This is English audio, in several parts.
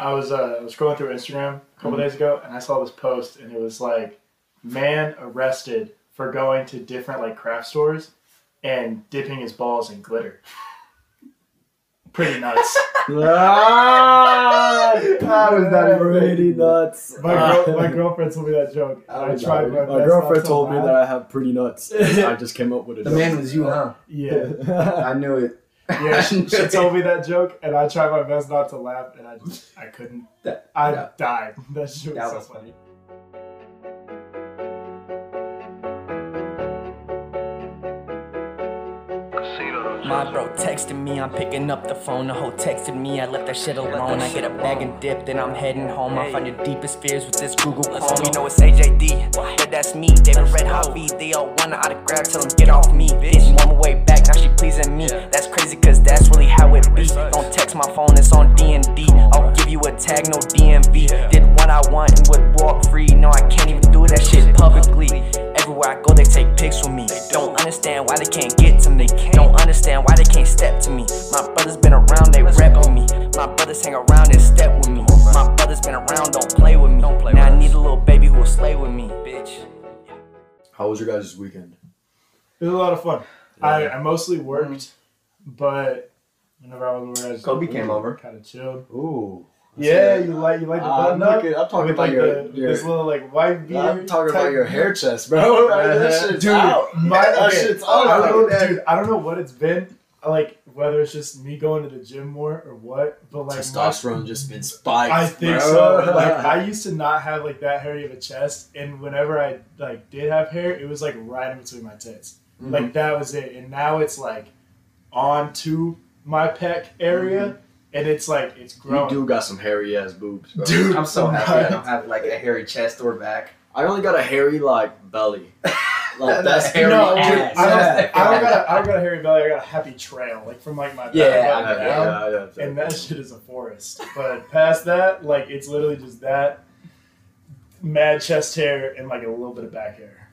I was uh, I was scrolling through Instagram a couple Mm-hmm. days ago, and I saw this post, and it was like, man arrested for going to different like craft stores and dipping his balls in glitter. Pretty nuts. ah, that was that pretty nuts. My girl, my girlfriend told me that joke. and I tried my, my best girlfriend not to told me that I have pretty nuts. I just came up with it. The man was you, huh? Yeah, I knew it. yeah. She, she told me that joke, and I tried my best not to laugh, and I just I couldn't. That- I yeah. died. That shit was so was funny. My bro texted me, I'm picking up the phone. The hoe texted me, I left that shit alone. I get a bag and dip, then I'm heading home. I find your deepest fears with this Google phone. You know it's AJD, but that's me. David Red Hot V, they all wanna autograph, tell them get off me. Bitch, on my way back, now she pleasing me. That's crazy, cause that's really how it be. Don't text my phone, it's on D&D. I'll give you a tag, no DMV. Did what I want and would walk free. No, I can't even do that shit publicly. Everywhere I go, they take pics with me. Don't understand why they can't get to me. Don't understand why they can't step to me. My brothers been around, they rep with me. My brothers hang around and step with me. My brothers been around, don't play with me. Now I need a little baby who will slay with me, bitch. How was your guys' weekend? It was a lot of fun. I, I mostly worked, but whenever I was over, I just Kobe came over. kind of chilled. Ooh. Yeah, you like you like the uh, I'm, button up looking, I'm talking with about like your, the, your this little like white beard. I'm talking about your hair chest, bro. Uh-huh. that shit's dude. out. My, that okay, shit's I out. don't, dude, I don't know what it's been. Like whether it's just me going to the gym more or what, but like my- Testosterone just been spiked. I think bro. so. Like I used to not have like that hairy of a chest, and whenever I like did have hair, it was like right in between my tits. Mm-hmm. Like that was it. And now it's like onto my pec area, mm-hmm. And it's like it's growing. you growing. do got some hairy ass boobs, bro. Dude, I'm so happy I don't have like a hairy chest or back. I only got a hairy like belly. Like That's that's hairy no, dude, ass. I don't, I don't got a, I don't got a hairy belly. I got a happy trail, like from like my back Yeah, button yeah, down, yeah, yeah, yeah. and that shit is a forest. But past that, like it's literally just that mad chest hair and like a little bit of back hair.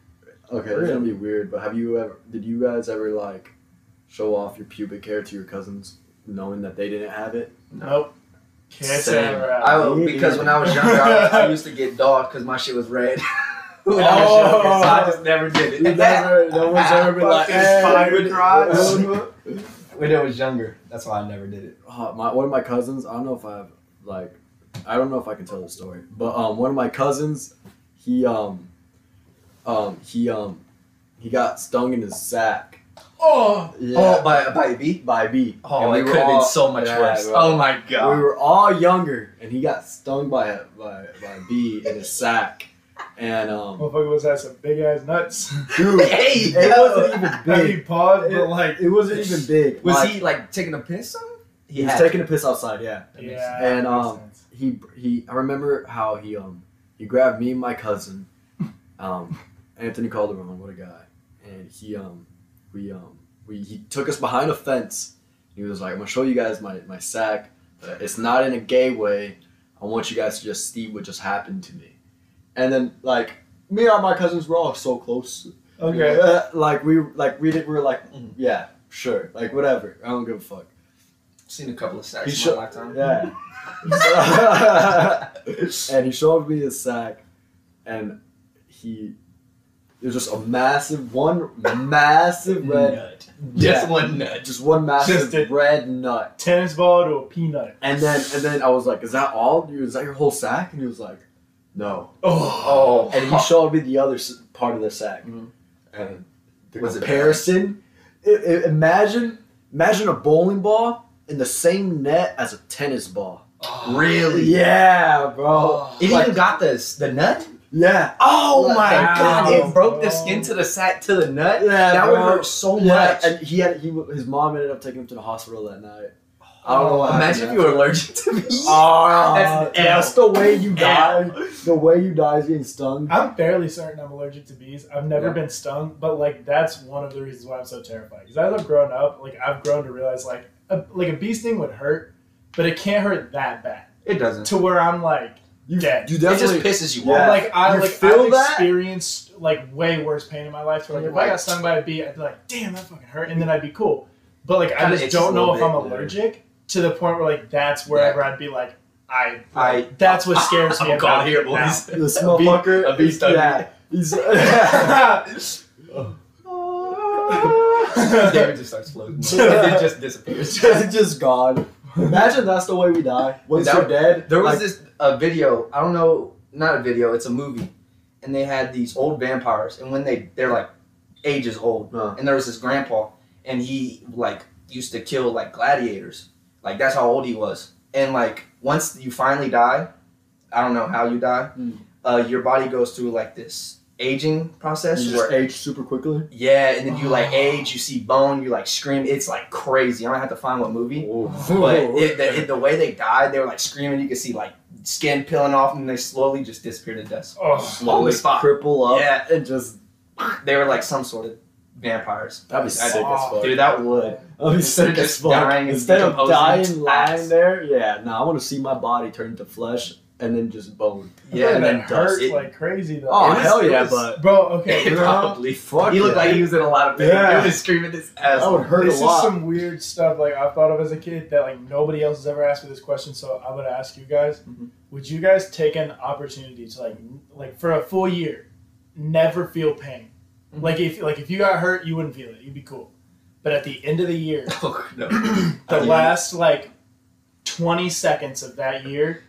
Okay, this is gonna be weird, but have you ever? Did you guys ever like show off your pubic hair to your cousins, knowing that they didn't have it? Nope. Can't say Same. I. I will, because when I was younger, I, I used to get dogged because my shit was red. when I was Oh. younger, so I just never did it. You never, no one's ever been like, Fucking hey, fire when- crotch. when I was younger, that's why I never did it. Uh, my one of my cousins. I don't know if I have like, I don't know if I can tell the story, but um, one of my cousins, he um, um, he um, he got stung in his sack. Oh, Yeah. Oh, by by a bee. by a bee. Oh, And we it could have been so much Yeah, worse. bro. Oh my god. We were all younger, and he got stung by a by, by a bee in his sack, and um, motherfucker was had some big ass nuts. dude, Hey, it yo. wasn't even I big. mean, pause, It, but like, it wasn't even big. Was Like, he like taking a piss? Or something? He was taking to. a piss outside. Yeah. That yeah, And, that makes um, sense. he he I remember how he um he grabbed me and my cousin, um Anthony Calderon, what a guy, and he um we um we he took us behind a fence. He was like, I'm gonna show you guys my my sack. but It's not in a gay way. I want you guys to just see what just happened to me. And then like me and my cousins were all so close. okay. Uh, like we like we did we were like Mhm. yeah sure like whatever I don't give a fuck. Seen a couple of He sacks in sho- my lifetime. Yeah. and he showed me his sack, and he it was just a massive one massive red Nut. Just one nut. just one massive Just a- red nut. Tennis ball to a peanut. And then and then I was like, "Is that all? Is that your whole sack?" And he was like, "No." Oh, Oh. And he showed me the other part of the sack, Mhm. and the Was it comparison. i- i- imagine imagine a bowling ball in the same net as a tennis ball. Really? Yeah, bro. It Like- even got this the nut. Yeah. Oh Like, my like, god! It broke the skin to the sack to the nut. Yeah, that would hurt so Yeah, much. and he had he his mom ended up taking him to the hospital that night. I don't know what Imagine if you were allergic to bees. Oh, ah, That's that's, the way you die. The way you die is getting stung. I'm fairly certain I'm allergic to bees. I've never Yeah. been stung, but like that's one of the reasons why I'm so terrified. Because as I've grown up, like I've grown to realize like a, like a bee sting would hurt, but it can't hurt that bad It doesn't. to where I'm like You, dead. you It just pisses you Yeah. off. Like I You like feel I've that? experienced like way worse pain in my life. Where like You're if I got stung by a bee, I'd be like, "Damn, that fucking hurt," and then I'd be cool. But like I Kinda just don't know if little I'm bit, yeah. allergic to the point where like that's wherever I'd be like, I, I- that's what scares me I'm about calling here, it now. boys. This motherfucker. a beast yeah. He's. David just starts floating. it just disappears. just, just gone. Imagine that's the way we die. Once That- you're dead, There was like, this a video. I don't know, not a video. It's a movie, and they had these old vampires, and when they they're like ages old, Uh. and there was this grandpa, and he like used to kill like gladiators. Like that's how old he was, and like once you finally die, I don't know how you die. Mm. Uh, your body goes through like this aging process you where just age super quickly. yeah, and then you like Oh. age, you see bone, you like scream. It's like crazy. I don't have to find what movie. Oh. But it, the, it, the way they died, they were like screaming. You could see like skin peeling off, and they slowly just disappeared to dust. Oh, on the Slowly spot. cripple up. Yeah. and just They were like some sort of vampires. that'd be sick Oh, as fuck. Dude, that would. I'll be Instead sick of as just fuck. dying Instead of dying lying there, yeah. No, I want to see my body turn to flesh and then just bone. Yeah, and then hurt dust. Like crazy though. Oh was- hell yeah, was- but bro. Okay, know, probably. fuck he looked yeah. like he was in a lot of pain. Yeah. He was screaming his ass. that would hurt this a lot. This is some weird stuff like I've thought of as a kid that like nobody else has ever asked me this question. So I'm gonna ask you guys: Mhm. Would you guys take an opportunity to like like for a full year, never feel pain? Mhm. Like if like if you got hurt, you wouldn't feel it. You'd be cool. But at the end of the year, Oh, no. the last like 20 seconds of that year,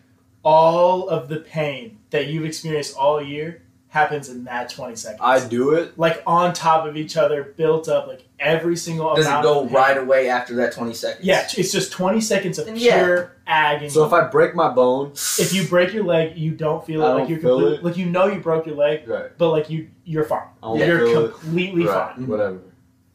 all of the pain that you've experienced all year happens in that 20 seconds. I do it. like on top of each other, built up, like every single Does it amount go of pain. right away after that 20 seconds? Yeah, it's just 20 seconds of And yeah. pure agony. So if I break my bone, if you break your leg, you don't feel it. I like don't you're feel completely, it. like you know you broke your leg, right, but like you you're fine. I won't you're feel it. completely Right, fine. Mm-hmm. whatever.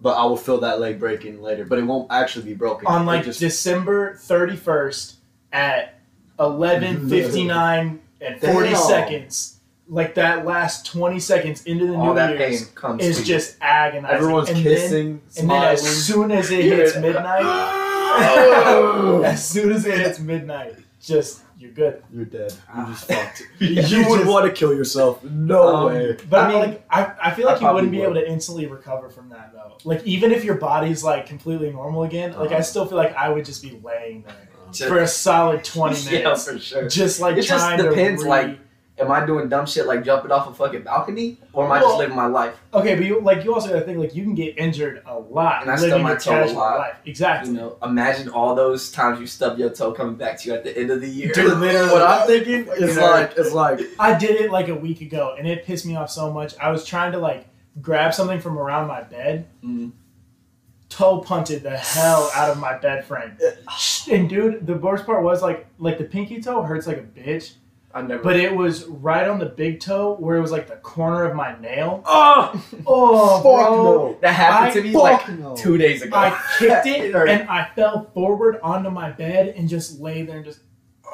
But I will feel that leg breaking later, but it won't actually be broken. On like just December 31st at 11:59 and 40 Damn. seconds, like that last 20 seconds into the All New that Year's pain comes is to just agonizing. everyone's and Then, kissing, and then as soon as it hits midnight, as soon as it hits midnight, just you're good. You're dead. You just Ah. fucked. You You would just- want to kill yourself. No Um, way. But I I mean, like I, I feel like I you probably wouldn't be would. able to instantly recover from that though. Like even if your body's like completely normal again, like I Uh-huh. still feel like I would just be laying there Just- for a solid twenty minutes. Yeah, for sure. just like It just depends, to. Like- Am I doing dumb shit like jumping off a fucking balcony? Or am I just living my life? okay, but you like you also got to think like you can get injured a lot And I stub my toe a lot. life. Exactly. You know, imagine all those times you stub your toe coming back to you at the end of the year. Dude, literally. What I'm thinking is like, it's like, I did it like a week ago, and it pissed me off so much. I was trying to like grab something from around my bed, Mhm. toe punted the hell out of my bed frame. And dude, the worst part was like like the pinky toe hurts like a bitch, I never. but it was right on the big toe where it was like the corner of my nail. oh, Oh, fuck bro. no. that happened I to me like no. two days ago. I kicked it It and I fell forward onto my bed and just lay there and just.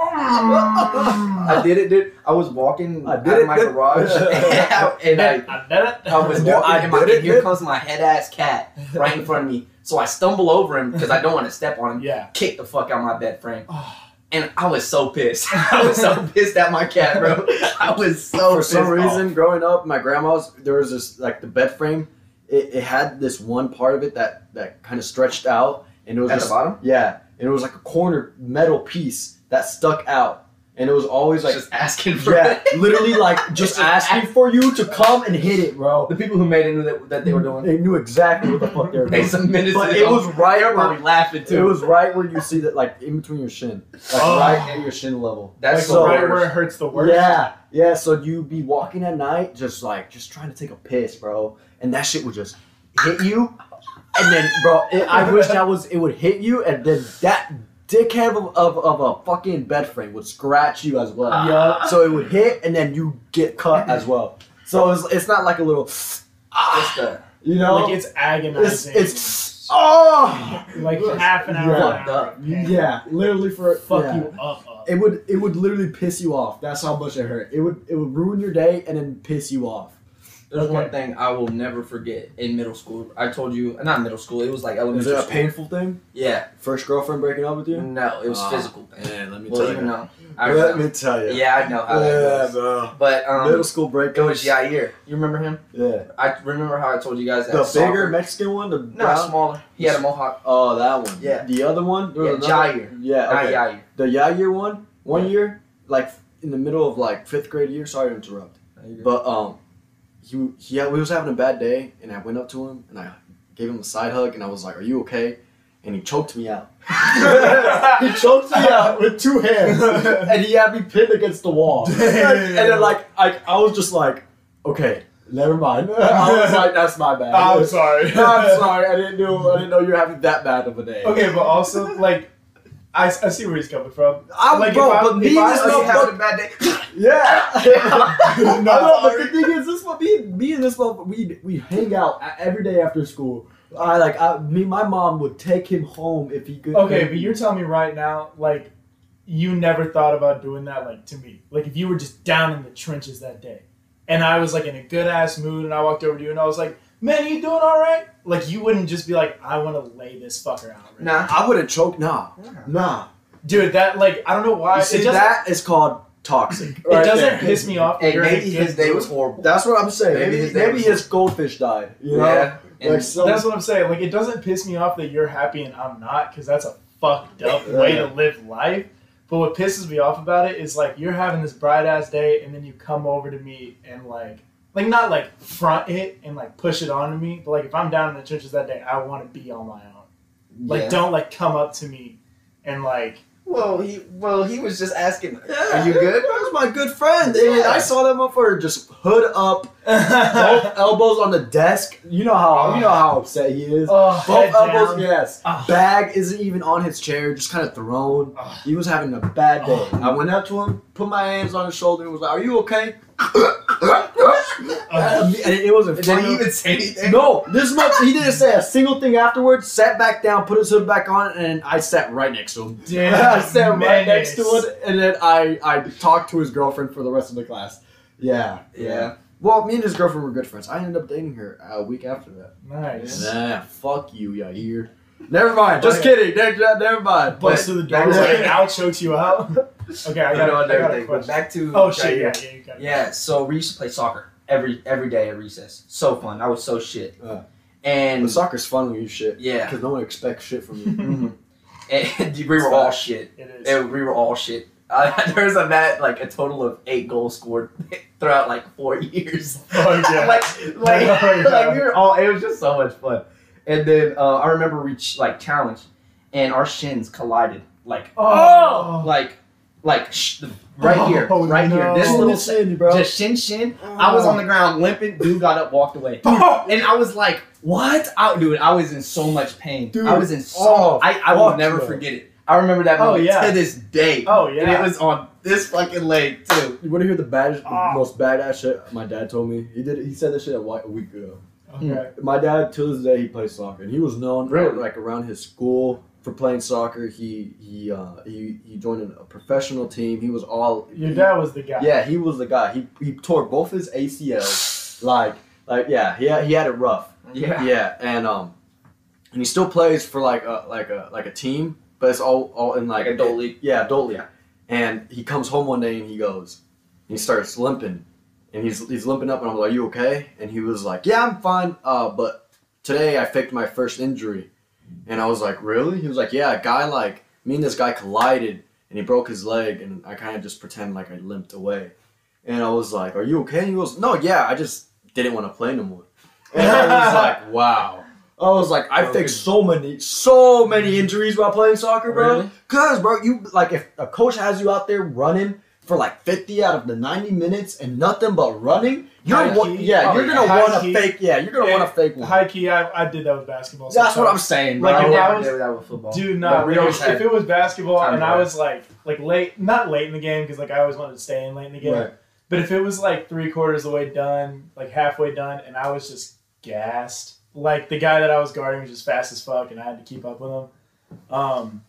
I did it, dude. I was walking I out did of my dude. garage, and I, I did it. I was walking, I and, my, it, and here dude. comes my head ass cat right in front of me. So I stumble over him because I don't want to step on him. Yeah. Kick the fuck out my bed frame, Oh, and I was so pissed. I was so pissed at my cat, bro. I was so For some pissed off. reason, growing up, my grandma's there was this like the bed frame. It, it had this one part of it that that kind of stretched out, and it was at the bottom. yeah, and it was like a corner metal piece that stuck out, and it was always like just asking for yeah, it. literally like just Just asking ask- for you to come and hit it, bro. The people who made it knew that, that they were doing. They knew exactly what the fuck they were doing. some minutes. But it was right They where- laughing too. It was right where you see that, like in between your shin, like Oh. right at your shin level. That's like so- right where it hurts the worst. Yeah, yeah. So you'd be walking at night, just like just trying to take a piss, bro, and that shit would just hit you, and then, bro, it, I wish that was it would hit you, and then that dickhead of, of, of a fucking bed frame would scratch you as well. Yup. So it would hit, and then you get cut as well. So it's, it's not like a little, ah, Just you know, Like it's it's agonizing. it's oh like half an hour. Yeah. an Fucked hour up. yeah, literally for Fuck yeah. you up. up. It would it would literally piss you off. That's how much it hurt. It would it would ruin your day and then piss you off. There's Okay. one thing I will never forget in middle school. I told you, not middle school. It was like Is elementary it a school. painful thing? Yeah. First girlfriend breaking up with you? No, it was Ah, physical pain. Man, let me Well, tell even you. though I Let know. me tell you. Yeah, I know how that Yeah, goes. bro. But um, Middle school breakup. it was Jair. You remember him? Yeah. I remember how I told you guys that. The soccer- bigger Mexican one? The No, brown? smaller. He had a mohawk. Oh, that one. Yeah. The other one? Yeah, another- Jair. Yeah, Not okay. Yair. The Yair one? one year, like in the middle of like fifth grade year. Sorry to interrupt, but um, he he had, we was having a bad day, and I went up to him and I gave him a side hug, and I was like, "Are you okay?" And he choked me out. he choked me out with two hands, and he had me pinned against the wall. Like, and then like I I was just like, okay, never mind. I was like, that's my bad. I'm sorry. I'm sorry. I didn't know. I didn't know you were having that bad of a day. Okay, but also like, I, I see where he's coming from. I'm Like, bro, I- but me I and this having a bad day? Yeah. I No, know, but the thing is, this one, me, me and this motherfucker, we we hang out every day after school. I like, I, me, my mom would take him home if he could. Okay, but you're telling me right now, like, you never thought about doing that, like, to me. Like, if you were just down in the trenches that day, and I was, like, in a good ass mood, and I walked over to you, and I was like, man, you doing all right? Like, you wouldn't just be like, I want to lay this fucker out. Right Nah. I wouldn't choke. Nah, nah. Dude, that, like, I don't know why. You see, doesn't, that is called toxic. it right doesn't there. piss me off. that Hey, you're in a maybe good his day was horrible. That's what I'm saying. Maybe Maybe, his maybe his goldfish died. You know? Yeah. And Like some, That's what I'm saying. Like, it doesn't piss me off that you're happy and I'm not, because that's a fucked up way to live life. But what pisses me off about it is like you're having this bright ass day, and then you come over to me and like, like not like front it and like push it onto me, but like if I'm down in the trenches that day, I want to be on my own. Like, Yeah. don't like come up to me and like, Well, he well he was just asking. Are you good? My good friend. And I saw that motherfucker just hood up, both elbows on the desk. You know how you know how upset he is. oh, Both elbows, down. yes. Oh. Bag isn't even on his chair, just kind of thrown. Oh. He was having a bad day. Oh. I went up to him, put my hands on his shoulder, and was like, "Are you okay?" and it was in Did he even say anything? No, this much he didn't say a single thing afterwards. Sat back down, put his hood back on, and I sat right next to him. Damn, I sat right next to menace. it, and then I I talked to his girlfriend for the rest of the class. Yeah, Yeah. Well, me and his girlfriend were good friends. I ended up dating her a week after that. Nice. Nah, fuck you, Yair. Never mind. Just Okay. kidding. Never, never mind. Bust through the door, Back to- like Al chokes you out. Okay, I I got, know I got a everything. But back to Oh shit! Yeah, Jair. yeah, you got it. Yeah, so we used to play soccer every every day at recess. So fun. I was so shit. Uh, and But soccer's fun when you shit. yeah, Because no one expects shit from you. And we were all shit. It is. And we were all shit. Uh, there was a mat like a total of eight goals scored throughout like four years. Oh, yeah. like like, Oh, yeah. like we were all. It was just so much fun. And then uh, I remember we ch- like challenged, and our shins collided. Like Oh. like like sh- right here, Oh, right here. This little Sandy, bro. just shin shin. I was on the ground limping. Dude got up, walked away, and I was like, "What?" I, dude, I was in so much pain. Dude, I was in so. oh, I, I will never no. forget it. I remember that Oh, yeah. to this day. Oh And yeah. it was on this fucking leg too. You want to hear the baddest, Ah. most badass shit my dad told me? He did. He said this shit a, whi- a week ago. okay. My dad, till this day, he plays soccer, and he was known Really? like around his school for playing soccer. He he uh, he he joined a professional team. He was all Your he- dad was the guy. Yeah, he was the guy. He he tore both his ACLs. Like like yeah, he had, he had it rough. Yeah. Yeah, and um, and he still plays for like a like a like a team, but it's all all in like Like adult league. Yeah, adult league. Yeah. And he comes home one day and he goes, he starts limping, and he's he's limping up, and I'm like, "Are you okay?" And he was like, "Yeah, I'm fine." Uh, but today I faked my first injury, and I was like, "Really?" He was like, "Yeah, a guy like me and this guy collided, and he broke his leg, and I kind of just pretend like I limped away." And I was like, "Are you okay?" And he goes, "No, yeah, I just didn't want to play no more." And I was like, "Wow." I was like, I oh, Okay. fixed so many, so many injuries while playing soccer, bro. Really? Cause, bro, you like if a coach has you out there running for like fifty out of the ninety minutes and nothing but running, you're High one, key. yeah, Oh, you're yeah. gonna High want to key. fake, yeah, you're gonna Yeah. want to fake one. High key, I, I did that with basketball. That's what I'm sometimes. saying, Like, bro. if I was- did that with football. Dude, But no. we like, if, if it was basketball and I was like like late, not late in the game because like I always wanted to stay in late in the game. Right. But if it was like three quarters of the way done, like halfway done, and I was just gassed, like the guy that I was guarding was just fast as fuck, and I had to keep up with him. Um,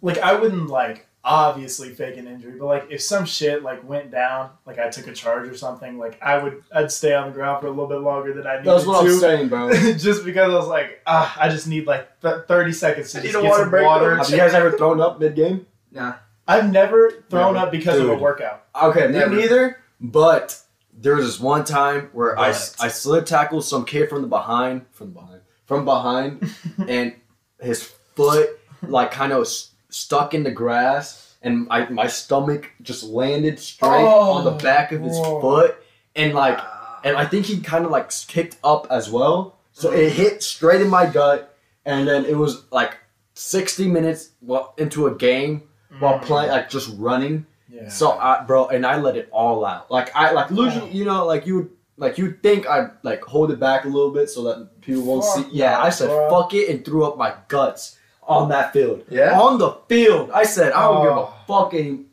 like I wouldn't like obviously fake an injury, but like if some shit like went down, like I took a charge or something, like I would I'd stay on the ground for a little bit longer than I needed That's what to. I'm saying, bro. just because I was like, ah, I just need like th- 30 seconds to I just need get water some break, water. Have you guys ever thrown up mid game? Nah. I've never thrown Never. up because of a workout. Okay, me Never. neither. But there was this one time where I, But. I slid tackled some kid from the behind, from behind, from behind, and his foot like kind of s- stuck in the grass, and I, my stomach just landed straight Oh, on the oh, back of his whoa. foot, and like, and I think he kind of like kicked up as well, so it mm. hit straight in my gut, and then it was like sixty minutes wa- into a game while mm. playing, like just running. Yeah. So I, bro, and I let it all out. Like I, like usually, you know, like you would, like you think I'd like hold it back a little bit so that people won't see. Fuck Yeah, I said bro. fuck it and threw up my guts on that field. Yeah? On the field, I said I don't Oh. give a oh. fucking.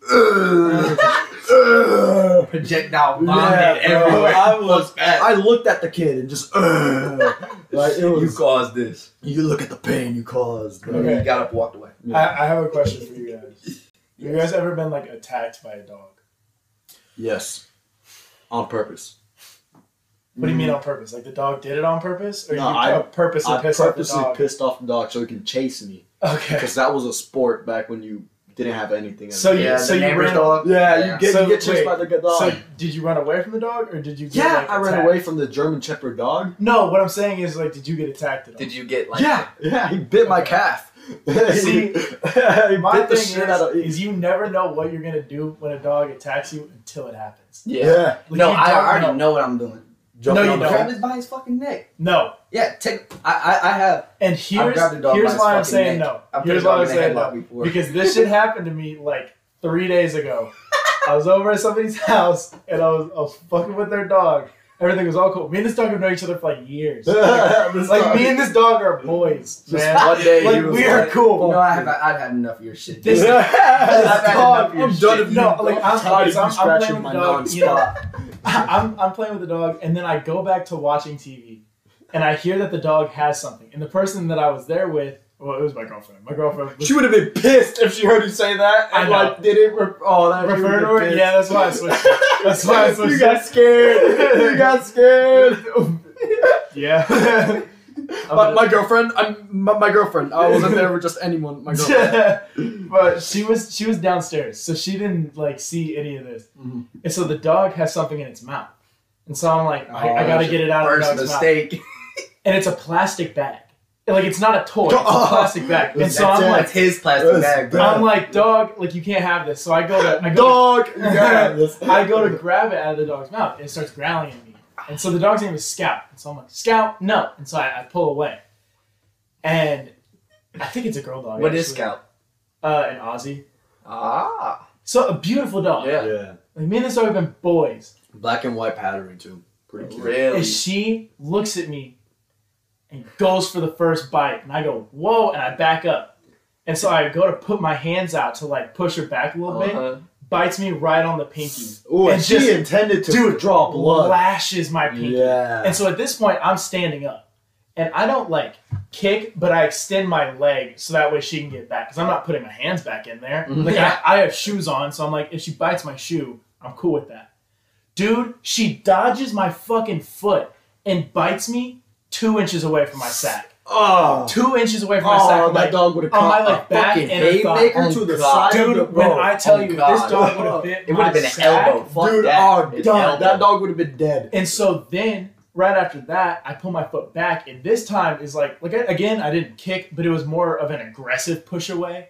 Projectile vomit Yeah, bro, everywhere. I was- Fuck. I looked at the kid and just. like it you caused this. You look at the pain you caused. Bro. Okay. You got up, walked away. I, I have a question for you guys. You guys ever been like attacked by a dog? Yes. On purpose. What do you mean mm. on purpose? Like the dog did it on purpose, or No, you I- I, purposely I pissed off the dog? pissed off the dog so he can chase me. Okay. Because that was a sport back when you didn't have anything. So you Yeah, so the you ran. dog. yeah, Yeah. you get So, you get chased wait, by the good dog. So did you run away from the dog, or did you? Get, yeah, like, I ran away from the German Shepherd dog. No, what I'm saying is like, did you get attacked at all? Did you get like yeah, yeah, he bit my calf. See, My bit the thing shit out of is, is you never know what you're gonna do when a dog attacks you until it happens. Yeah. yeah. Like, No, I already know. know. what I'm doing. Jumping you on don't. Grab it by his fucking neck. No, Yeah, take. I I, I have. and here's grabbed a dog here's why I'm saying neck. no. I've Here's why I'm saying no. before. Because this shit happened to me like three days ago. I was over at somebody's house and I was, I was fucking with their dog. Everything was all cool. Me and this dog have known each other for like years. This like me and this dog are boys, Just man. one day like he was we are like, cool. You know, I have. I've had enough of your shit. This- dude. I've had dog, I'm shit. done of you. No, like, I'm- tired okay, so of you I'm- I'm playing with the dog, you know. I'm, I'm playing with the dog, and then I go back to watching TV, and I hear that the dog has something. And the person that I was there with, well, it was my girlfriend. My girlfriend was She would have been pissed if she heard you say that I and know. like didn't. Re- oh, that would've to her. Yeah, that's why I switched. That's why I switched. you got scared. you got scared. yeah. my, my girlfriend. I'm my, my girlfriend. I wasn't there with just anyone. My girlfriend. but she was she was downstairs, so she didn't like see any of this. Mhm. And so the dog has something in its mouth, and so I'm like, I, I Oh, gotta get it out of the First dog's mouth. Mistake. And it's a plastic bag. Like it's not a toy, it's a Oh. plastic bag. And so I'm it. like, That's his plastic bag, bro. I'm like, dog, like you can't have this. So I go to I go Dog. You got this. to, I go to grab it out of the dog's mouth, and it starts growling at me. And so the dog's name is Scout. And so I'm like, Scout, no. And so I, I pull away. And I think it's a girl dog. What is actually. Scout? Uh, an Aussie. Ah. So a beautiful dog. Yeah. Yeah. Like me and this dog have been boys. Black and white patterning too. Pretty cute. Really? And she looks at me and goes for the first bite. And I go, whoa, and I back up. And so I go to put my hands out to like push her back a little bit, Uh-huh. bites me right on the pinky. Ooh, and And she just- intended to dude, draw blood. Lashes my pinky. Yeah. And so at this point, I'm standing up. And I don't like kick, but I extend my leg so that way she can get back. Because I'm not putting my hands back in there. Mhm. Like Yeah. I, I have shoes on, so I'm like, if she bites my shoe, I'm cool with that. Dude, she dodges my fucking foot and bites me two inches away from my sack. Oh, two inches away from my oh, sack. Oh, I'm that like, dog would have on caught my, like, a back fucking and haymaker Oh, to the God. side dude, of the when. I tell Oh, you, God. this dog would have bit It would have been an sack. elbow. Fuck Dude, that. oh, done. That dog would have been dead. And so then, right after that, I pull my foot back, and this time is like, like again, I didn't kick, but it was more of an aggressive push away.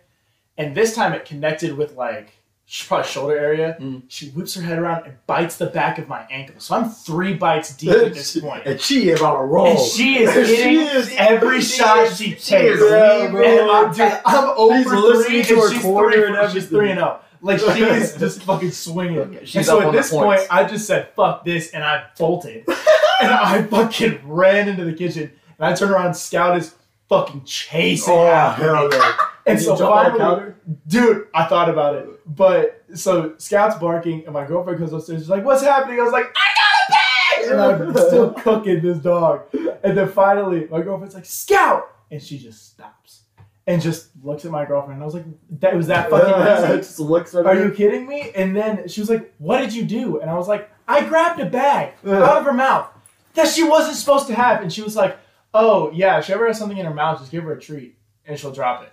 And this time, it connected with like sh- probably shoulder area. Mm. She whips her head around and bites the back of my ankle. So I'm three bites deep at this point. And she is on a roll. And she is She is- every she shot she she takes. leaving. And I'm, dude, I'm over She's three, to her and she's three, and she's everything. three and up. Like she is just fucking swinging. She's and so at this point. I just said "fuck this" and I bolted, and I fucking ran into the kitchen. And I turned around, Scout is fucking chasing Oh, after hell me. And so you jump on the finally, dude, I thought about it. But so Scout's barking, and my girlfriend comes upstairs. She's like, "What's happening?" I was like, "I got a bag!" And I'm still cooking this dog. And then finally, my girlfriend's like, "Scout!" And she just stops and just looks at my girlfriend. And I was like, "That was that fucking easy." just looks at Are you kidding me? And then she was like, What did you do? And I was like, I grabbed a bag out of her mouth that she wasn't supposed to have. And she was like, Oh, yeah, if she ever has something in her mouth, just give her a treat and she'll drop it.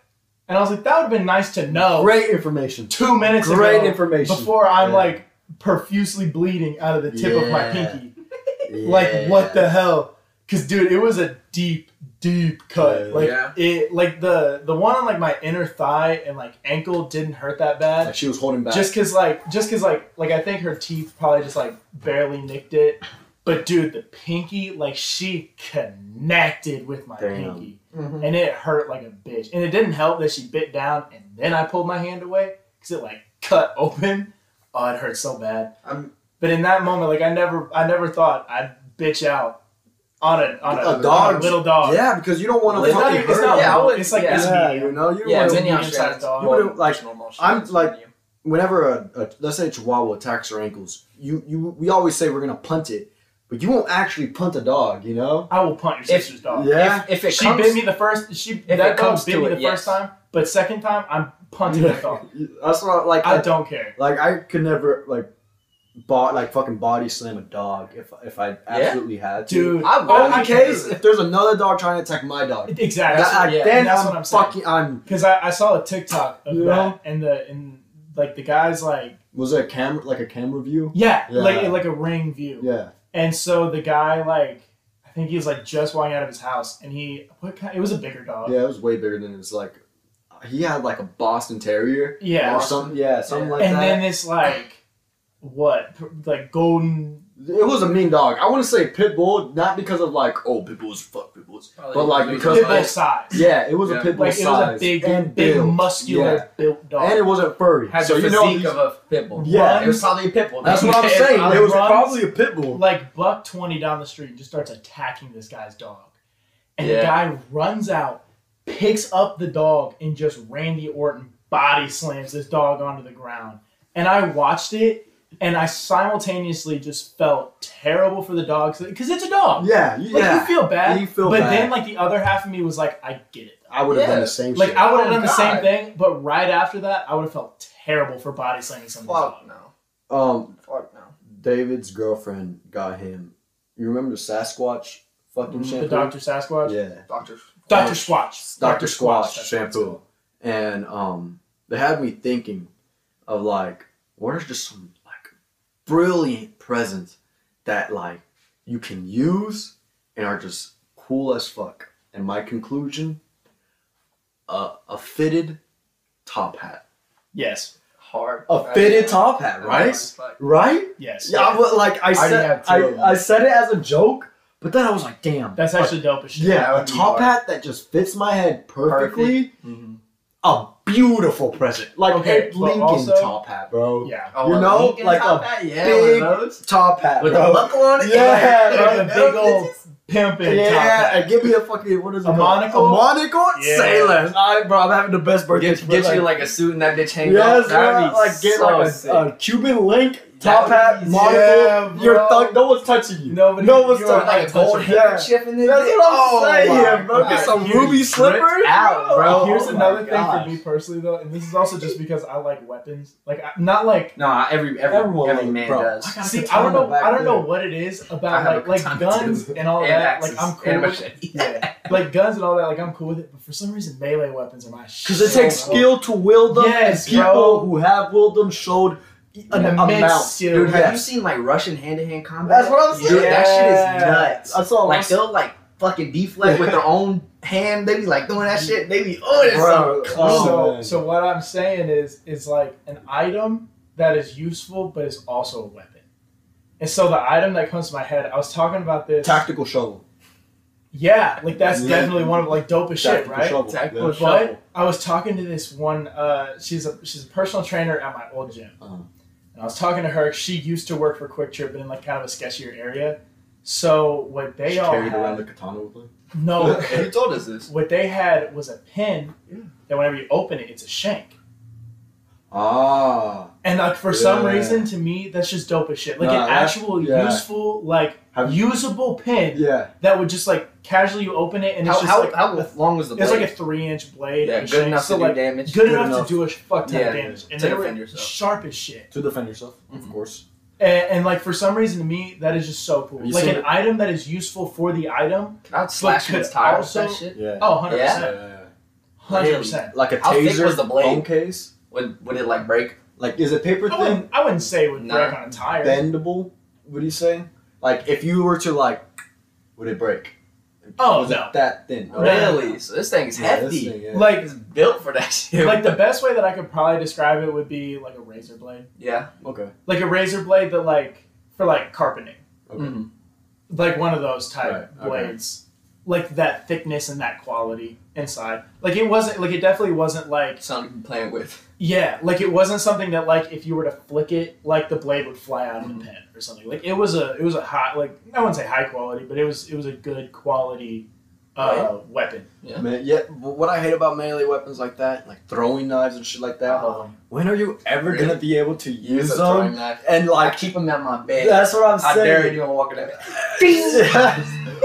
And I was like, That would have been nice to know Great information. two minutes Great ago information. before I'm Yeah. like profusely bleeding out of the tip of my Yeah. pinky. Like, what the hell? Cause dude, it was a deep, deep cut. Like Yeah. it, like the the one on like my inner thigh and like ankle didn't hurt that bad. Like she was holding back. Just cause like, just cause like, like I think her teeth probably just like barely nicked it. But dude, the pinky, like she connected with my Damn. pinky, Mhm. and it hurt like a bitch. And it didn't help that she bit down, and then I pulled my hand away because it like cut open. Oh, it hurt so bad. I'm- But in that moment, like I never, I never thought I'd bitch out on a on a, A on dog. little dog. yeah, because you don't want to not, fucking even- it's not Yeah, little, would- it's like yeah. this yeah, medium. you know, you don't Yeah, want to a medium sized dog. You would've, like, normal I'm, shit. like- whenever a, a let's say a Chihuahua attacks her ankles, you you we always say we're gonna punt it, but you won't actually punt a dog, you know? I will punt your If- sister's dog. Yeah. if, if it she comes, bit me the first. She it that dog comes bit to me it, the yes. first time, but second time I'm punting that dog. That's what I, like. I I, don't care. like I could never like bought like fucking body slam a dog if if I absolutely had to. Dude, I Only would. in case if there's another dog trying to attack my dog. exactly. That- I- yeah, then that's I'm what I'm saying. fucking. I'm. Because I, I saw a TikTok of You that, know? and the and like the guy's like, Was it a camera like a camera view? yeah, Yeah. like like a ring view. Yeah. And so the guy like, I think he was like just walking out of his house, and he what kind? It was a bigger dog. Yeah, it was way bigger than it was like. He had like a Boston Terrier Yeah. or something. Yeah, something Yeah. like and that. And then this like, what like golden? It was a mean dog. I want to say pit bull, not because of like, oh, pit bulls fuck pit bulls, oh, but like because Pit bull like, size. yeah, it was Yeah. a pit bull Like it was a big, and big muscular Yeah. built dog. and it wasn't furry. has so the you physique know, of a pit bull. Yeah. it was probably a pit bull. that's what I'm saying. It was runs- probably a pit bull. like buck 20 down the street just starts attacking this guy's dog and the guy runs out picks up the dog and just randy orton body slams this dog onto the ground and i watched it and i simultaneously just felt terrible for the dog because it's a dog yeah, you- like yeah. you feel bad You feel but bad. then like the other half of me was like i get it I would have done the same shit. like shit. i would have Oh, done the same thing but right after that i would have felt terrible for body slamming somebody's dog Fuck no. um, Fuck no. David's girlfriend got him. You remember the Sasquatch fucking shampoo? the dr sasquatch Yeah. Doctor. dr squatch Dr. Squatch that's what it's shampoo. And um they had me thinking of like what are just some like brilliant presents that like you can use and are just cool as fuck. And my conclusion a a fitted top hat. yes Hard. A fitted top hat, right? Right? yes Yeah, I would- like I, I said have two of them. I, I said it as a joke, but then I was like, damn. That's a- actually dope as shit. Yeah, a top hat that just fits my head perfectly. Mhm. A beautiful present. Like Okay, a but Lincoln also- top hat, bro. Yeah. Oh, You a know, Lincoln like top a hat? yeah, big one of those Top hat, with bro. the buckle on it. Yeah, Like, Like a big old pimping Yeah, top hat. and give me a fucking what is it? A called? monocle? A monocle? Yeah. Sailors. All right, bro. I'm having the best birthday. Get, get you like a suit and that bitch hanging yes, off. bro. That'd be Like get so like sick. a, a Cuban link top hat, monocle. Yeah, bro. You're thug. No one's touching you. Nobody- No one's you're touching. like a gold Yeah. handkerchief in this. That's bitch. what I'm Oh saying, my bro. God. Get some ruby dripped slippers, out, bro. Here's Oh another thing gosh. for me personally, though, and this is also just because I like weapons. Like, I, not like. No, every every Everyone every man bro. does. I See, I don't know. I don't know what it is about like like guns and all that. Like I'm cool with machete. yeah, like guns and all that. Like I'm cool with it, but for some reason melee weapons are my Because it takes skill to wield them, Yes, and people who have wielded them showed an, An immense amount. skill. Dude, have Yeah. you seen like Russian hand to hand combat? That's what I'm saying. Dude, that shit is nuts. I saw like they'll like fucking deflect with their own hand. They be like doing that shit. They be oh, it's Bro, so clean. so, so what I'm saying is, is like an item that is useful, but is also a weapon. And so the item that comes to my head, I was talking about this. tactical shovel. Yeah, like that's Yeah. definitely one of like dope as shit, right? shovel. Tactical yeah. shovel. But I was talking to this one. Uh, she's a she's a personal trainer at my old gym, Uh-huh. And I was talking to her. She used to work for QuikTrip, but in like kind of a sketchier area. So what they She all carried around the katana with her. no, He told us this. what they had was a pin Yeah. that whenever you open it, it's a shank. Ah. And like for some reason, to me, that's just dope as shit. Like Nah, an actual yeah. useful, like Have- usable pin Yeah. that would just like casually you open it and it's How, just how, like how a- long was the blade? it's like a three inch blade. yeah, and good shank. enough so to like do damage. good, Good enough, enough. to do a fuck ton Yeah, of damage, and to they were defend yourself. sharp as shit. To defend yourself, Mhm. of course. And, and like for some reason to me, that is just so cool. Like an it? item that is useful for the item. I'd slash could his tire also- with that shit. Yeah. Oh, 100 Yeah? percent, hundred percent. Like a How thick taser was the blade? phone case. Would would it like break? Like, is it paper I thin? wouldn't, I wouldn't say it would Nah. break on a tire. Bendable? What do you say? Like, if you were to like would it break? Oh, was no. that thin? No. Really? So this thing's Yeah, this hefty. thing, yeah. Like It's built for that shit. like the best way that I could probably describe it would be like a razor blade. yeah. okay. Like a razor blade that like for like carpeting. Okay. Mhm. Like one of those type Right, okay. blades. Like that thickness and that quality inside. Like it wasn't like it definitely wasn't like Something to be playing with. yeah, like it wasn't something that like if you were to flick it, like the blade would fly out of the pen or something. Like it was a it was a high like I wouldn't say high quality, but it was it was a good quality uh, weapon. Yeah. Man, yeah. What I hate about melee weapons like that, like throwing knives and shit like that. Um, when are you ever Really? gonna be able to use a throwing them? knife. And I like, keep them at my bed. that's what I'm saying. I dare saying. you to walk in there.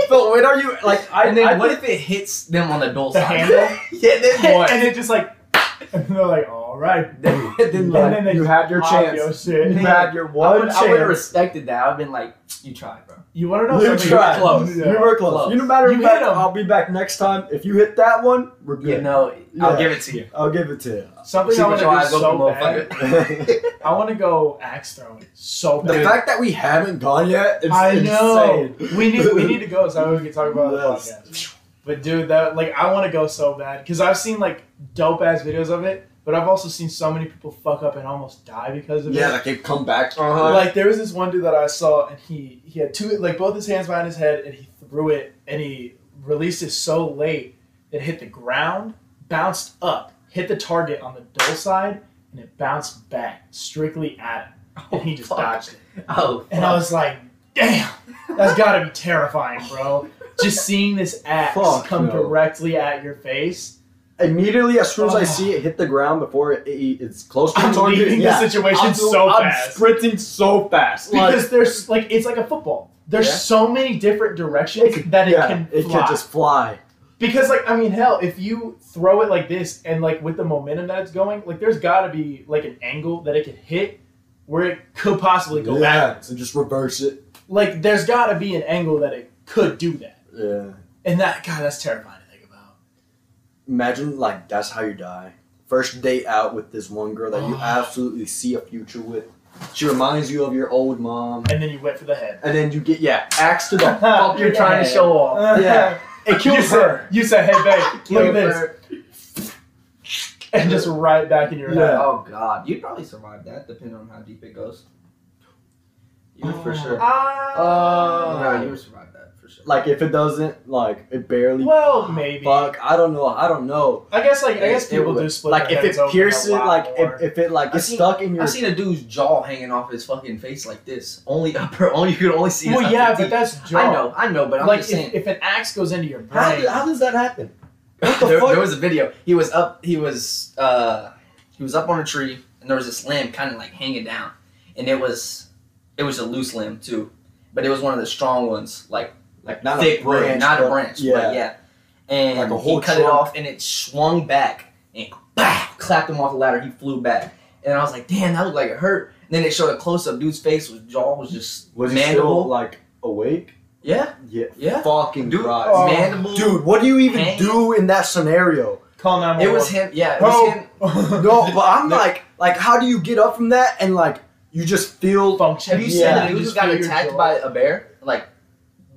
but when are you like? I And then I what think- if it hits them on the dual The side? handle? yeah, then what? and it just like and they're like, all right. then, then, like, then they you had your chance. your shit. You had your I one would, chance. I would have respected that. I've been like, you tried, bro. You want to know You something? tried. close. Yeah. You were close. Close. You no matter You back, hit 'em. I'll be back next time. If you hit that one, we're good. You know, Yeah. I'll give it to you. I'll give it to you. Something See I want to your do eyes so open, bad. I want to go axe throwing so the fact that we haven't gone yet, it's I know. insane. We need we need to go so we can talk about it on the podcast. But dude, that like I want to go so bad because I've seen like dope ass videos of it, but I've also seen so many people fuck up and almost die because of Yeah, it. Yeah, like they come back. Uh-huh. Like there was this one dude that I saw, and he he had two like both his hands behind his head, and he threw it, and he released it so late it hit the ground, bounced up, hit the target on the dull side, and it bounced back strictly at him, and he just fuck. dodged it. Oh, And I was like, damn, that's gotta be terrifying, bro. Just seeing this axe Fuck, come no. directly at your face. Immediately, as soon as I Oh. see it hit the ground before it, it- it's close to I'm the target, leaving the situation I'm, so I'm fast. sprinting so fast. Like, Because there's like it's like a football. There's Yeah. so many different directions it that it yeah, can it fly. can just fly. Because like I mean, hell, if you throw it like this and like with the momentum that it's going, like there's got to be like an angle that it could hit where it could possibly go back. so just reverse it. Like there's got to be an angle that it could do that. Yeah. And that God, that's terrifying to think about. Imagine like that's how you die. First date out with this one girl that you Oh. absolutely see a future with. She reminds you of your old mom, And then you went for the head. and then you get yeah axe to the fuck you're trying to show off. Yeah. It you kills said, her. You said, "Hey, babe, look Kill at this," her. and just right back in your Yeah. head. Oh god, you'd probably survive that, depending on how deep it goes. You would for sure. Ah. no, you would survive that for sure. Like if it doesn't, like it barely. well, maybe. Fuck, I don't know. I don't know. I guess like I guess It- it people would- do split. Like their if heads it open a pierces, lot like more. if, if it like I've gets seen- stuck in your. I've seen a dude's jaw hanging off his fucking face like this. Only upper, only you could only see. well, upper yeah, teeth. but that's jaw. I know, I know, but I'm like just if, saying. if an axe goes into your how, brain, how does that happen? What the there, fuck? there was a video. He was up. He was uh, he was up on a tree, and there was this limb kind of like hanging down, and it was it was a loose limb too, but it was one of the strong ones, like like not thick a branch, wood, not a branch, Yeah. but yeah. And Like a whole he cut it off, and it swung back and bah, clapped him off the ladder. He flew back, and I was like, "Damn, that looked like it hurt." And then it showed a close up. Dude's face was jaw was just Was he mandible. still like awake? yeah, Yeah. yeah. Fucking Dude, Christ. Oh. mandible. Dude, what do you even Hang- do in that scenario? call nine it was him. Yeah, it was him. No, but I'm The- like, like, how do you get up from that and like you just feel? function. Have you Yeah. seen the dude who Just got attacked by a bear? Like,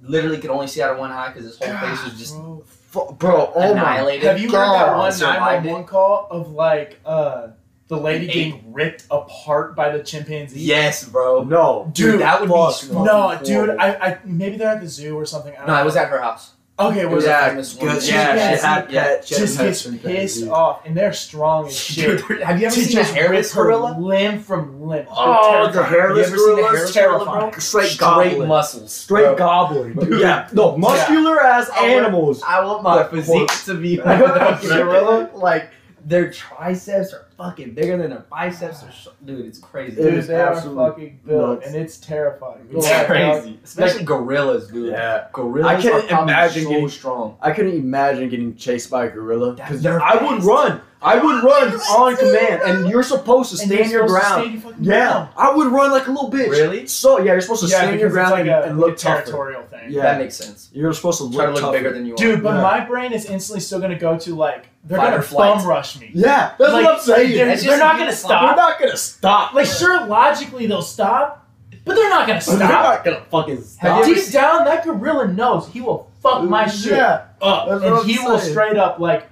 literally could only see out of one eye because his whole face was just Bro. Fu- Bro, oh my. annihilated. Have you heard that God, one nine one one call of like uh the lady An getting ripped apart by the chimpanzee? Yes, bro. No, Dude, that would be fuck strong. No, fucking dude. I, I maybe they're at the zoo or something. I don't No, it was at her house. Okay. it Was was it? at- yeah, famous good. one. Yeah, Yeah, she had yeah. pet. she just pet gets chimpanzee. pissed off, and they're strong as shit. Dude, have you ever to seen a just hairless rip her gorilla? limb from limb. Oh, the Terrifying. hairless Have you ever seen a hairless Terrifying. bro? Straight Straight gobbling. muscles. Straight bro. gobbling. Dude. Yeah, no, muscular as I want- animals. I want my The physique to be like the gorilla. Like their triceps are fucking bigger than their biceps. Are sh- dude, it's crazy. It Dude, is they are fucking built, nuts. and it's terrifying. It's Yeah, crazy, especially gorillas, dude. Yeah. Gorillas I can't are probably imagine so getting- strong. I couldn't imagine getting chased by a gorilla because I would fast. run. I would run on command, and you're supposed to And stand your ground. stand Yeah, ground. I would run like a little bitch. Really? So yeah, you're supposed to Yeah, stand your ground like and, a, and like look a tougher. territorial thing. Yeah. That makes sense. You're supposed to look Try to look tougher. bigger than you are. Dude, but Yeah. my brain is instantly still gonna go to like they're Fight gonna or flight. thumb rush me. Yeah, that's Like, what I'm saying. They're, That's they're just not gonna stop. They're not gonna stop. Like sure, logically they'll stop, But they're not gonna stop. They're not gonna fucking stop. you ever Deep down, that gorilla knows he will fuck my shit Yeah. up, That's and what I'm he will straight up like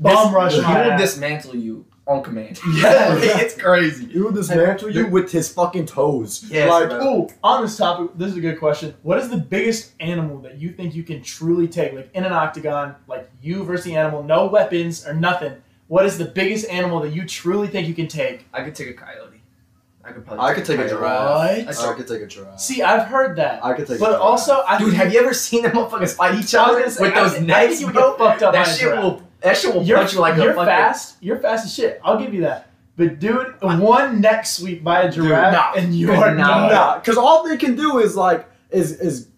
bomb rush He will ass. dismantle you on command. Yeah. it's crazy. He will dismantle you with his fucking toes. Yes, like, bro. Ooh, on this topic, this is a good question. What is the biggest animal that you think you can truly take, like in an octagon, like you versus the animal, no weapons or nothing? What is the biggest animal that you truly think you can take? I could take a coyote. I could probably. I could take a coyote. giraffe. What? I could take a giraffe. See, I've heard that, I could take. a but giraffe. also, I Dude, think- have you ever seen them motherfuckers fight each other gonna with I those think- I necks? think you would get fucked up that shit giraffe. will. That shit will You're, punch you like you're a fucking. fast. You're fast as shit. I'll give you that. But dude, one neck sweep by a giraffe, nah. and you are nah. done. Nah, because all they can do is like is is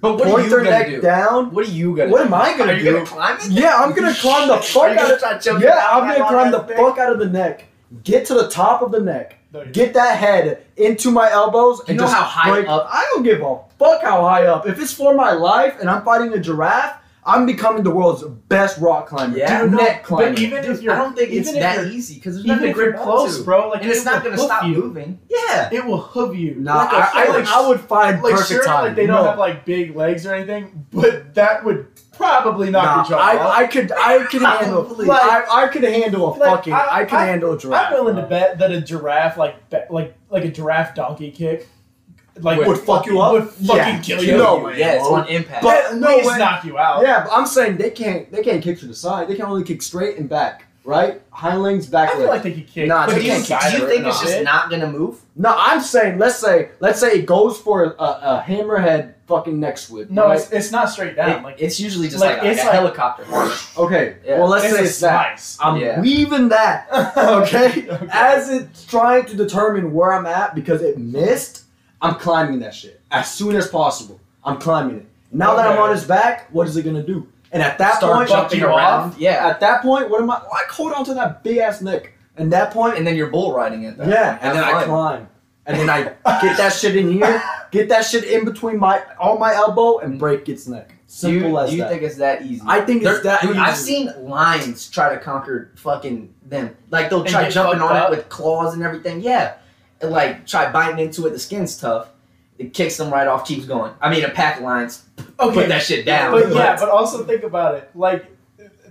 But what are you their gonna neck do? down. What are you gonna? Do? What do? am I gonna Are you do? gonna climb it? Yeah, I'm gonna climb the fuck out of. Yeah, I'm gonna climb the ass fuck out of the neck. Get to the top of the neck. No, Get that head into my elbows and You know just how high break- up- I don't give a fuck how high up. If it's for my life and I'm fighting a giraffe, I'm becoming the world's best rock climber. Yeah, Dude, no, neck climber. but even if you're, I don't think it's that easy because there's even nothing if you're close, to. bro, like and it's it not gonna stop you. moving. Yeah. It will hoof you. Nah, like a I, I, full- would, I would find like perfect sure, time. like they don't No. have like big legs or anything, but that would probably knock Nah, your jaw. I, I could I could handle like, I, I could handle a Like, fucking I- I, could I- handle a giraffe. I'm willing to bet that a giraffe, like be- like like a giraffe donkey kick, like Would fuck you up? would fucking Yeah. kill You No know yeah, way, it's bro. on impact. But At no least way. knock you out. Yeah, but I'm saying they can't they can't kick to the side. They can only kick straight and back, right? Hind legs, back I feel legs. like they could kick. Nah, but do they you, can't inside do you think it's just not gonna move? no, I'm saying let's say let's say it goes for a, a hammerhead fucking neck sweep. No, right? it's, it's not straight down. It- like it's usually just like, like, a, it's like a like- helicopter. okay. Yeah. Well, let's it's say a it's that. slice. I'm Yeah. weaving that. Okay? Okay. As it's trying to determine where I'm at because it missed, I'm climbing that shit as soon as possible. I'm climbing it. Now that I'm on his back, what is it gonna do? And at that Start point, jumping you around. off? Yeah, at that point, what am I? I hold on to that big ass neck. And that point, and then you're bull riding it. yeah, and then I climb, and then I get that shit in here, get that shit in between my on my elbow, and mm. break its neck. Simple you, as do you that. think it's that easy? I think it's There- that. dude, I've seen lions try to conquer fucking them. Like they'll try jumping on up? it with claws and everything. Yeah, and like try biting into it. The skin's tough. It kicks them right off. Keeps going. I mean, a pack of lions okay, put that shit down. but yeah, but also think about it. Like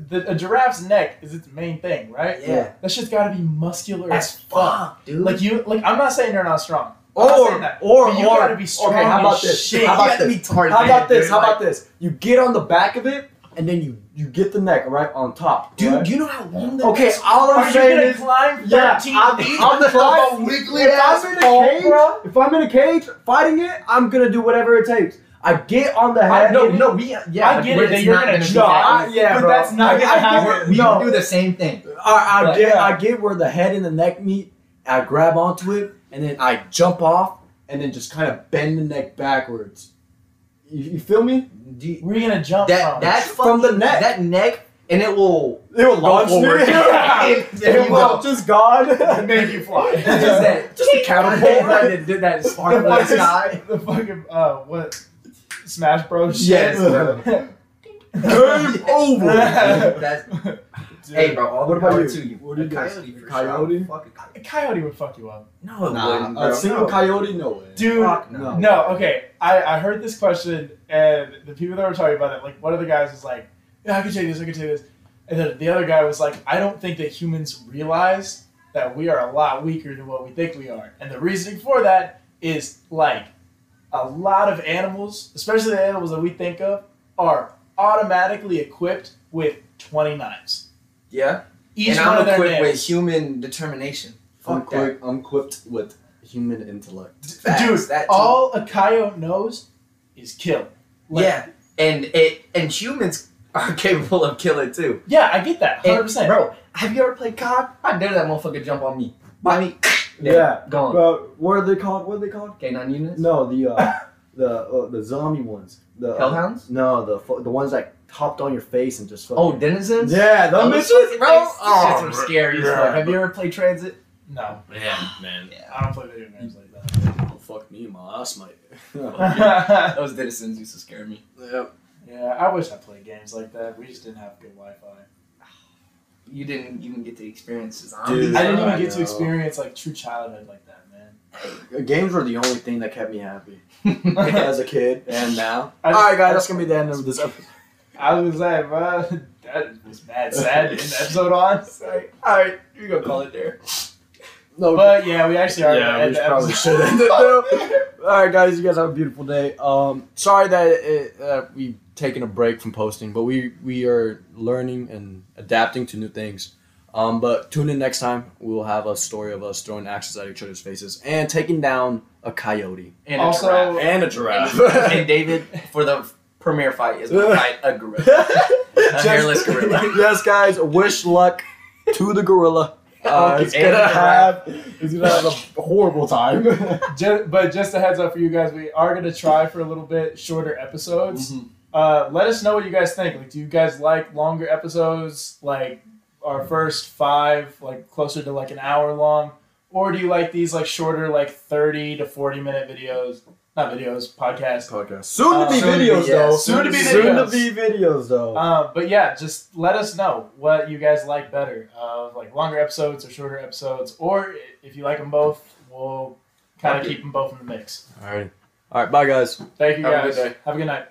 the, a giraffe's neck is its main thing, right? yeah, That shit's got to be muscular as as fuck. fuck, dude. Like you, like I'm not saying they're not strong. I'm Or that. or you or gotta be strong okay. How about this? shit. How about gotta this? be Tarzan, How about this? dude, How like- about this? You get on the back of it, and then you you get the neck right on top. dude, right? do you know how long that Okay, is? all I'm Are you saying gonna is, climb 13 yeah, I'm, feet? I'm the Climb wiggly If ass I'm in a cage, bro. if I'm in a cage fighting it, I'm gonna do whatever it takes. I get on the I, head. no, no, we yeah, I get it that it's you're not gonna be try. that I- yeah, but bro. that's not I- gonna I happen. get- We no. do the same thing. I, I But, get yeah. I get where the head and the neck meet. I grab onto it and then I jump off and then just kind of bend the neck backwards. You, you feel me? Do you- Where are you gonna jump that from? that From the neck. that neck, and it will It will launch me. it There you will go. just gone. make you fly. just that, just a catapult that did that spark in the sky. The fucking uh, what? Smash Bros. Yes. Game over. That's, Dude, hey, bro. All What the about power you? to you. What do you A coyote for coyote? Sure. Fuck a coyote. a coyote would fuck you up. No, it Nah, wouldn't. Bro. a single no. coyote, no way. Dude, Fuck no. No, okay. I, I heard this question, and the people that were talking about it, like one of the guys was like, "Yeah, I can take this, I can take this," and then the other guy was like, "I don't think that humans realize that we are a lot weaker than what we think we are," and the reasoning for that is like a lot of animals, especially the animals that we think of, are automatically equipped with twenty knives. Yeah. Each and one I'm of equipped with human determination. I'm Fuck that. quick. I'm equipped with human intellect. Facts, Dude, that all a coyote knows is kill. Like, yeah, and it and humans are capable of killing too. Yeah, I get that. 100%. bro, have you ever played COD? I dare that motherfucker jump on me. By me. Yeah. Gone. Bro, what are they called? What are they called? K9 units? No, the uh, the uh, the zombie ones. The uh, Hellhounds? No, the the ones that hopped on your face and just. Oh, fucking- Oh, denizens? yeah, the Those bitches, fucking bro. Oh, shits are scary yeah. fuck. Have you ever played TranZit? no, man, man. Yeah. I don't play video games like that. Oh, fuck me, my ass might. Oh, yeah, Those denizens used to scare me. yep. Yeah, I wish I played games like that. We just didn't have good Wi-Fi. You didn't even get to experience zombies. Dude, I didn't I even get to experience like true childhood like that, man. Games were the only thing that kept me happy as a kid and now. All right, guys, that's gonna be the end of this episode. I was gonna say, bro, that was bad. Sad in the episode on. Sorry. All right, we're gonna call it there. No, But yeah, we actually are. yeah, we the probably episode. should end it though. All right, guys, you guys have a beautiful day. Um, sorry that it, uh, we've taken a break from posting, but we we are learning and adapting to new things. Um, but tune in next time. We will have a story of us throwing axes at each other's faces and taking down a coyote And a Also- giraffe. and a giraffe. and David for the premiere fight is gonna fight a gorilla, a hairless gorilla. yes, guys. Wish luck to the gorilla. Uh, it's gonna have it's gonna have a horrible time. just, but just a heads up for you guys, we are gonna try for a little bit shorter episodes. Mhm. Uh, let us know what you guys think. Like, do you guys like longer episodes, like our first five, like closer to like an hour long, or do you like these like shorter, like thirty to forty minute videos? Not videos, podcasts. Podcast. Soon to be soon to be, videos, yeah. though. Soon to be Soon to videos. be videos, though. Uh, but yeah, just let us know what you guys like better, uh, like longer episodes or shorter episodes, or if you like them both, we'll kind of keep them both in the mix. All right. All right. Bye, guys. Thank you Have a guys. good day. Have a good night.